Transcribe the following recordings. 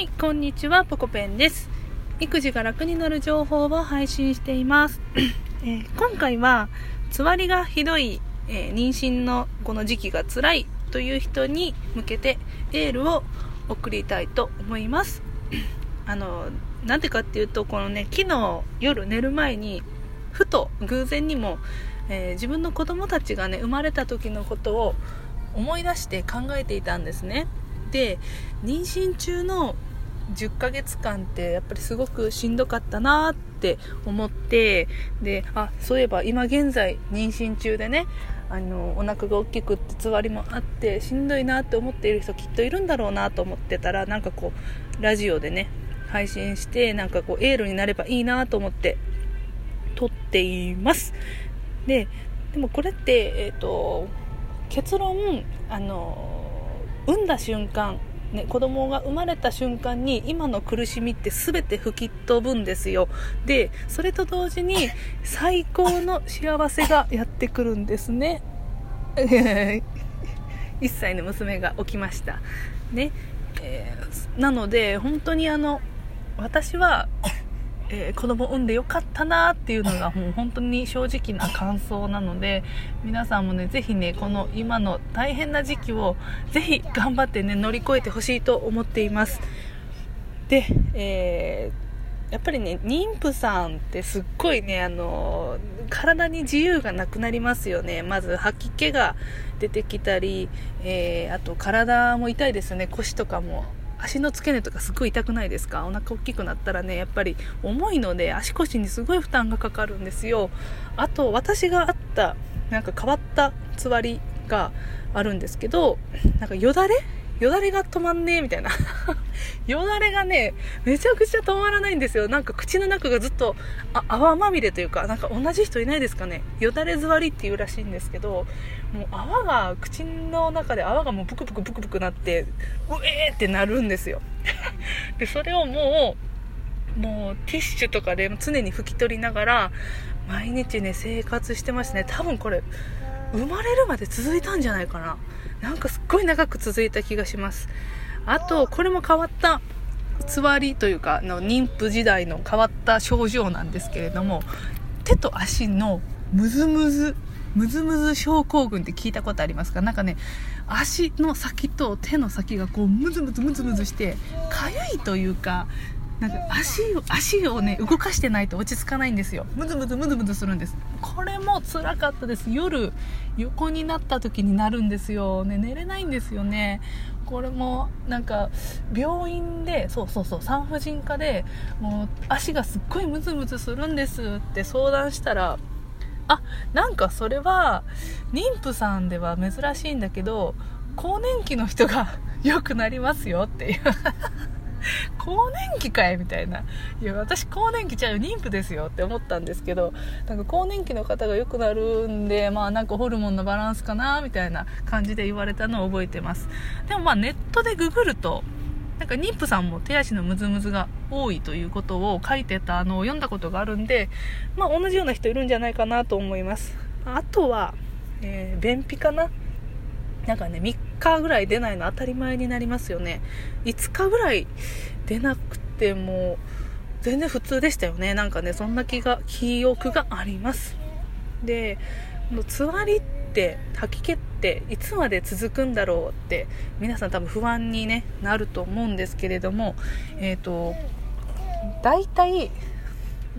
はい、こんにちは、ポコペンです。育児が楽になる情報を配信しています。えー今回は、つわりがひどい、えー妊娠のこの時期が辛いという人に向けてエールを送りたいと思います。あの、なんでかっていうと、このね、昨日夜寝る前に、ふと偶然にも、えー自分の子供たちがね、生まれた時のことを思い出して考えていたんですね。で、妊娠中の10ヶ月間ってやっぱりすごくしんどかったなって思ってであそういえば今現在妊娠中でねあのお腹が大きくってつわりもあってしんどいなって思っている人きっといるんだろうなと思ってたらなんかこうラジオでね配信してなんかこうエールになればいいなと思って撮っています。ででもこれってえっ、と結論あの産んだ瞬間ね、子供が生まれた瞬間に今の苦しみって全て吹き飛ぶんですよ。でそれと同時に 最高の幸せがやってくるんですね。1歳の娘が起きました。ね、えーなので本当にあの私はえー子供産んでよかったなっていうのがもう本当に正直な感想なので皆さんもねぜひねこの今の大変な時期をぜひ頑張ってね乗り越えてほしいと思っています。で、えーやっぱりね妊婦さんってすっごいねあの体に自由がなくなりますよね。まず吐き気が出てきたり、えーあと体も痛いですよね。腰とかも足の付け根とかすごい痛くないですか？お腹大きくなったらねやっぱり重いので足腰にすごい負担がかかるんですよ。あと私があったなんか変わったつわりがあるんですけどなんかよだれよだれが止まんねえみたいな。よだれがねめちゃくちゃ止まらないんですよ。なんか口の中がずっとあ泡まみれというかなんか同じ人いないですかね。よだれ座りっていうらしいんですけどもう泡が口の中で泡がもうブクブクブクブクなってうえーってなるんですよ。でそれをもうもうティッシュとかで常に拭き取りながら毎日ね生活してましたね。多分これ生まれるまで続いたんじゃないかな。なんかすっごい長く続いた気がします。あとこれも変わったつわりというかの妊婦時代の変わった症状なんですけれども手と足のムズムズムズムズ症候群って聞いたことありますか？なんかね足の先と手の先がこうムズムズムズムズしてかゆいというかなんか足を足をね動かしてないと落ち着かないんですよ。ムズムズムズムズするんです。これも辛かったです。夜横になった時になるんですよ。ね寝れないんですよね。これもなんか病院でそうそうそう産婦人科でもう足がすっごいムズムズするんです。って相談したらあなんかそれは妊婦さんでは珍しいんだけど更年期の人が良くなりますよっていう。更年期かいみたいな。いや私更年期ちゃうよ妊婦ですよって思ったんですけどなんか更年期の方が良くなるんでまあなんかホルモンのバランスかなみたいな感じで言われたのを覚えてます。でもまあネットでググるとなんか妊婦さんも手足のムズムズが多いということを書いてたのを読んだことがあるんで、まあ、同じような人いるんじゃないかなと思います。あとは、えー便秘かな。なんかね3日ぐらい出ないの当たり前になりますよね。5日ぐらい出なくても全然普通でしたよね。なんかねそんな気が記憶があります。でこのつわりって吐き気っていつまで続くんだろうって皆さん多分不安に、ね、なると思うんですけれどもえっ、と大体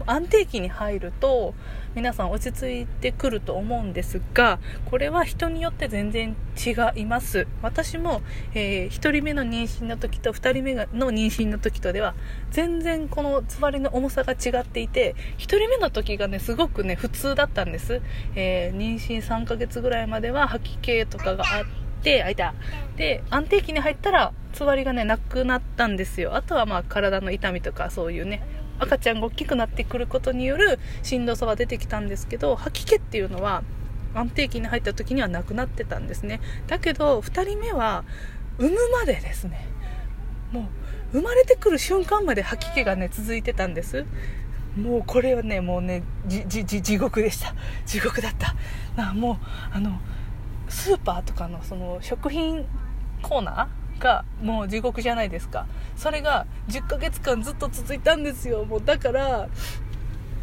安定期に入ると皆さん落ち着いてくると思うんですがこれは人によって全然違います。私も、え1人目の妊娠の時と2人目の妊娠の時とでは全然このつわりの重さが違っていて1人目の時がねすごくね普通だったんです、えー妊娠3ヶ月ぐらいまでは吐き気とかがあってあい。たで安定期に入ったらつわりがねなくなったんですよ。あとはまあ体の痛みとかそういうね赤ちゃんが大きくなってくることによるしんどさは出てきたんですけど吐き気っていうのは安定期に入った時にはなくなってたんですね。だけど2人目は産むまでですね。もう生まれてくる瞬間まで吐き気がね続いてたんです。もうこれはねもうね地獄でした。地獄だった。なもうあのスーパーとかのその食品コーナーがもう地獄じゃないですか。それが10ヶ月間ずっと続いたんですよ。もうだから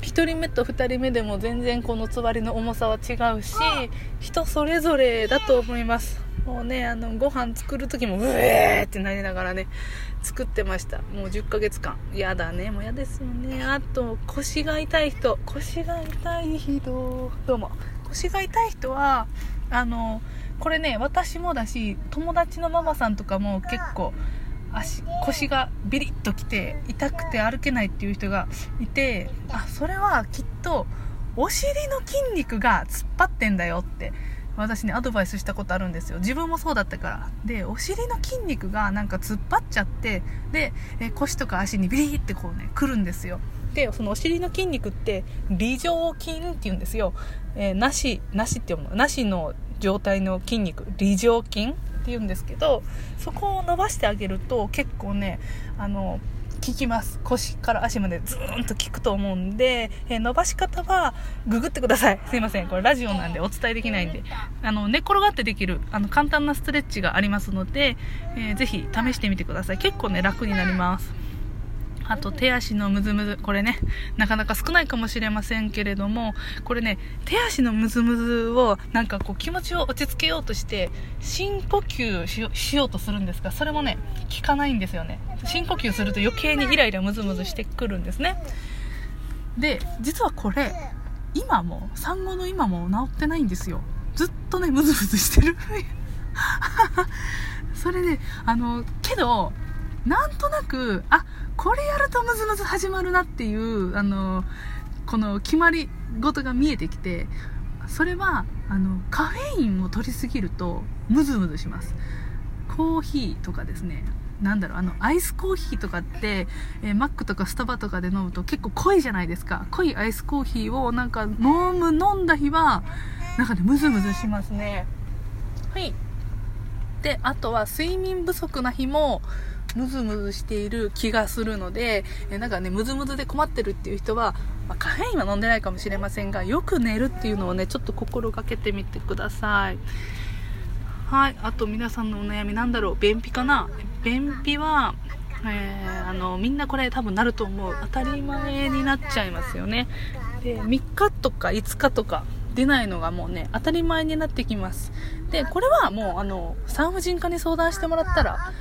1人目と2人目でも全然このつわりの重さは違うし人それぞれだと思います。もうねあのご飯作る時もうえーってなりながらね作ってました。もう10ヶ月間。やだね。もう嫌ですよね。あと腰が痛い人。腰が痛い人。どうも。腰が痛い人はあのこれね私もだし友達のママさんとかも結構足腰がビリッときて痛くて歩けないっていう人がいてあそれはきっとお尻の筋肉が突っ張ってんだよって私ねアドバイスしたことあるんですよ。自分もそうだったから。でお尻の筋肉がなんか突っ張っちゃってでえ腰とか足にビリッてこうねくるんですよ。でそのお尻の筋肉って微状筋って言うんですよ、えー、なしなしって読むなしの状態の筋肉。微状筋って言うんですけどそこを伸ばしてあげると結構ねあの効きます。腰から足までズーンと効くと思うんで、えー、伸ばし方はググってください。すいません。これラジオなんでお伝えできないんで。あの寝転がってできるあの簡単なストレッチがありますので、えー、ぜひ試してみてください。結構ね楽になります。あと手足のムズムズ。これね、なかなか少ないかもしれませんけれども、これね、手足のムズムズをなんかこう気持ちを落ち着けようとして、深呼吸しようとするんですが、それもね、効かないんですよね。深呼吸すると余計にイライラムズムズしてくるんですね。で、実はこれ、今も、産後の今も治ってないんですよ。ずっとね、ムズムズしてる。それで、あの、けど、なんとなく、あ、これやるとムズムズ始まるなっていう、あの、この決まり事が見えてきて、それは、あの、カフェインを取りすぎると、ムズムズします。コーヒーとかですね、なんだろう、あの、アイスコーヒーとかって、えー、マックとかスタバとかで飲むと結構濃いじゃないですか。濃いアイスコーヒーをなんか飲む、飲んだ日は、なんかね、ムズムズしますね。はい。で、あとは睡眠不足な日も、ムズムズしている気がするので、えなんかね、ムズムズで困ってるっていう人は、まあ、カフェインは飲んでないかもしれませんが、よく寝るっていうのをね、ちょっと心がけてみてください。はい。あと皆さんのお悩みなんだろう便秘かな？便秘は、えー、あの、みんなこれ多分なると思う。当たり前になっちゃいますよね。で、3日とか5日とか出ないのがもうね、当たり前になってきます。で、これはもう、あの、産婦人科に相談してもらったら、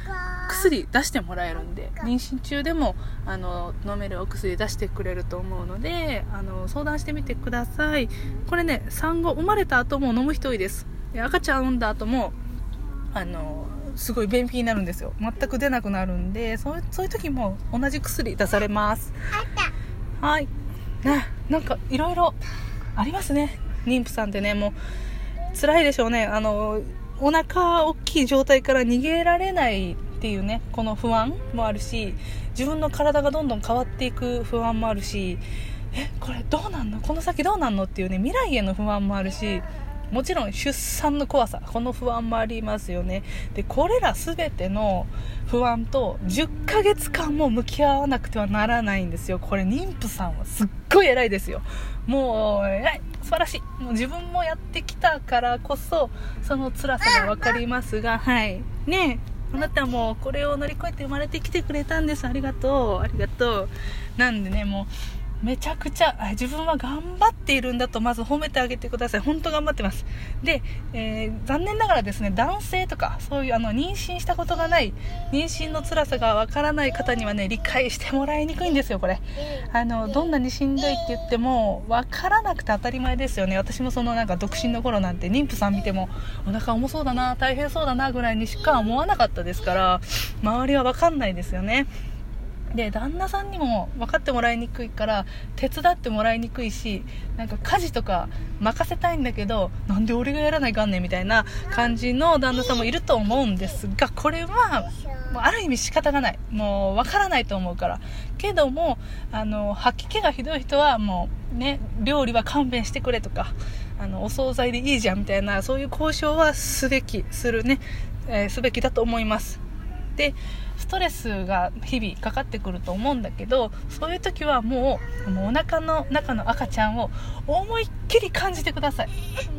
薬出してもらえるんで妊娠中でもあの飲めるお薬出してくれると思うのであの相談してみてください。これね産後生まれた後も飲む人多いです。で赤ちゃん産んだ後もあのすごい便秘になるんですよ。全く出なくなるんでそうそういう時も同じ薬出されます。はい。ねなんかいろいろありますね。妊婦さんってねもう辛いでしょうね。あのお腹大きい状態から逃げられないっていうねこの不安もあるし自分の体がどんどん変わっていく不安もあるしえこれどうなんの？この先どうなんのっていうね未来への不安もあるしもちろん出産の怖さこの不安もありますよね。でこれら全ての不安と10ヶ月間も向き合わなくてはならないんですよ。これ妊婦さんはすっごい偉いですよ。もう偉い素晴らしい。もう自分もやってきたからこそその辛さが分かりますがはい。ねえ。あなたもこれを乗り越えて生まれてきてくれたんです。ありがとう。ありがとう。なんでねもうめちゃくちゃ自分は頑張っているんだとまず褒めてあげてください。本当頑張ってます。で、えー、残念ながらですね男性とかそういうあの妊娠したことがない妊娠の辛さがわからない方にはね理解してもらいにくいんですよこれ。あのどんなにしんどいって言ってもわからなくて当たり前ですよね。私もそのなんか独身の頃なんて妊婦さん見てもお腹重そうだな大変そうだなぐらいにしか思わなかったですから周りはわかんないですよね。で旦那さんにも分かってもらいにくいから手伝ってもらいにくいしなんか家事とか任せたいんだけどなんで俺がやらないかんねんみたいな感じの旦那さんもいると思うんですがこれはもうある意味仕方がない。もう分からないと思うから。けどもあの吐き気がひどい人はもうね料理は勘弁してくれとかあのお惣菜でいいじゃんみたいなそういう交渉はすべきするね、えー、すべきだと思います。でストレスが日々かかってくると思うんだけどそういう時はもうもうお腹の中の赤ちゃんを思いっきり感じてください。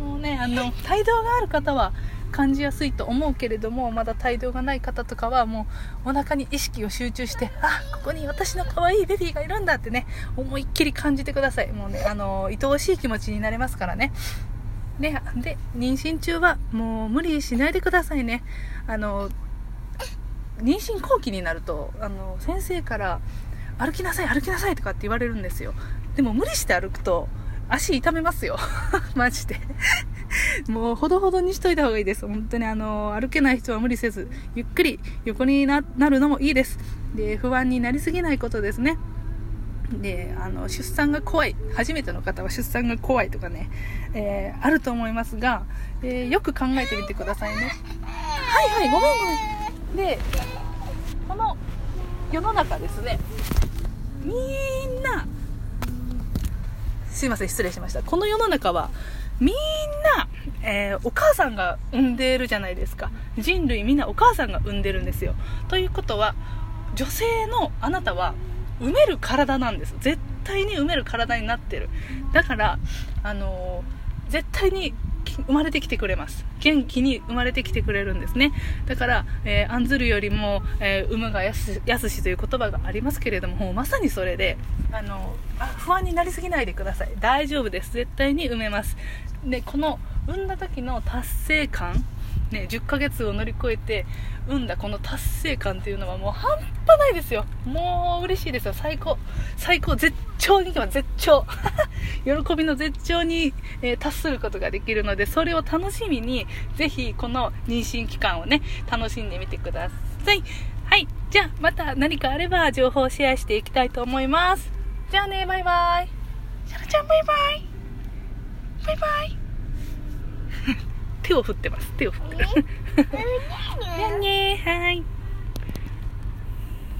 もうねあの胎動がある方は感じやすいと思うけれどもまだ胎動がない方とかはもうお腹に意識を集中してあここに私の可愛いベビーがいるんだってね思いっきり感じてください。もうねあの愛おしい気持ちになれますからね。でで妊娠中はもう無理しないでくださいね。あの妊娠後期になるとあの先生から歩きなさい歩きなさいとかって言われるんですよ。でも無理して歩くと足痛めますよ。マジで。もうほどほどにしといた方がいいです。本当にあの歩けない人は無理せずゆっくり横になるのもいいです。で不安になりすぎないことですね。であの出産が怖い。初めての方は出産が怖いとかね、えー、あると思いますが、えー、よく考えてみてくださいね。はいはいごめんごめん。でこの世の中ですねみんなすいません失礼しました。この世の中はみんな、えー、お母さんが産んでるじゃないですか。人類みんなお母さんが産んでるんですよ。ということは女性のあなたは産める体なんです。絶対に産める体になってる。だからあのー、絶対に生まれてきてくれます。元気に生まれてきてくれるんですね。だから、えー、案ずるよりも、えー、産むがやすしという言葉がありますけれどももまさにそれであの不安になりすぎないでください。大丈夫です。絶対に産めます。でこの産んだ時の達成感ね、10ヶ月を乗り越えて産んだこの達成感っていうのはもう半端ないですよ。もう嬉しいですよ。最高。最高。絶頂に行けば絶頂。喜びの絶頂に、えー、達することができるのでそれを楽しみにぜひこの妊娠期間をね楽しんでみてください。はい。じゃあまた何かあれば情報をシェアしていきたいと思います。じゃあね。バイバイ。シャラちゃんバイバイ。バイバイ。手を振ってます。手を振ってる。ね。ねはい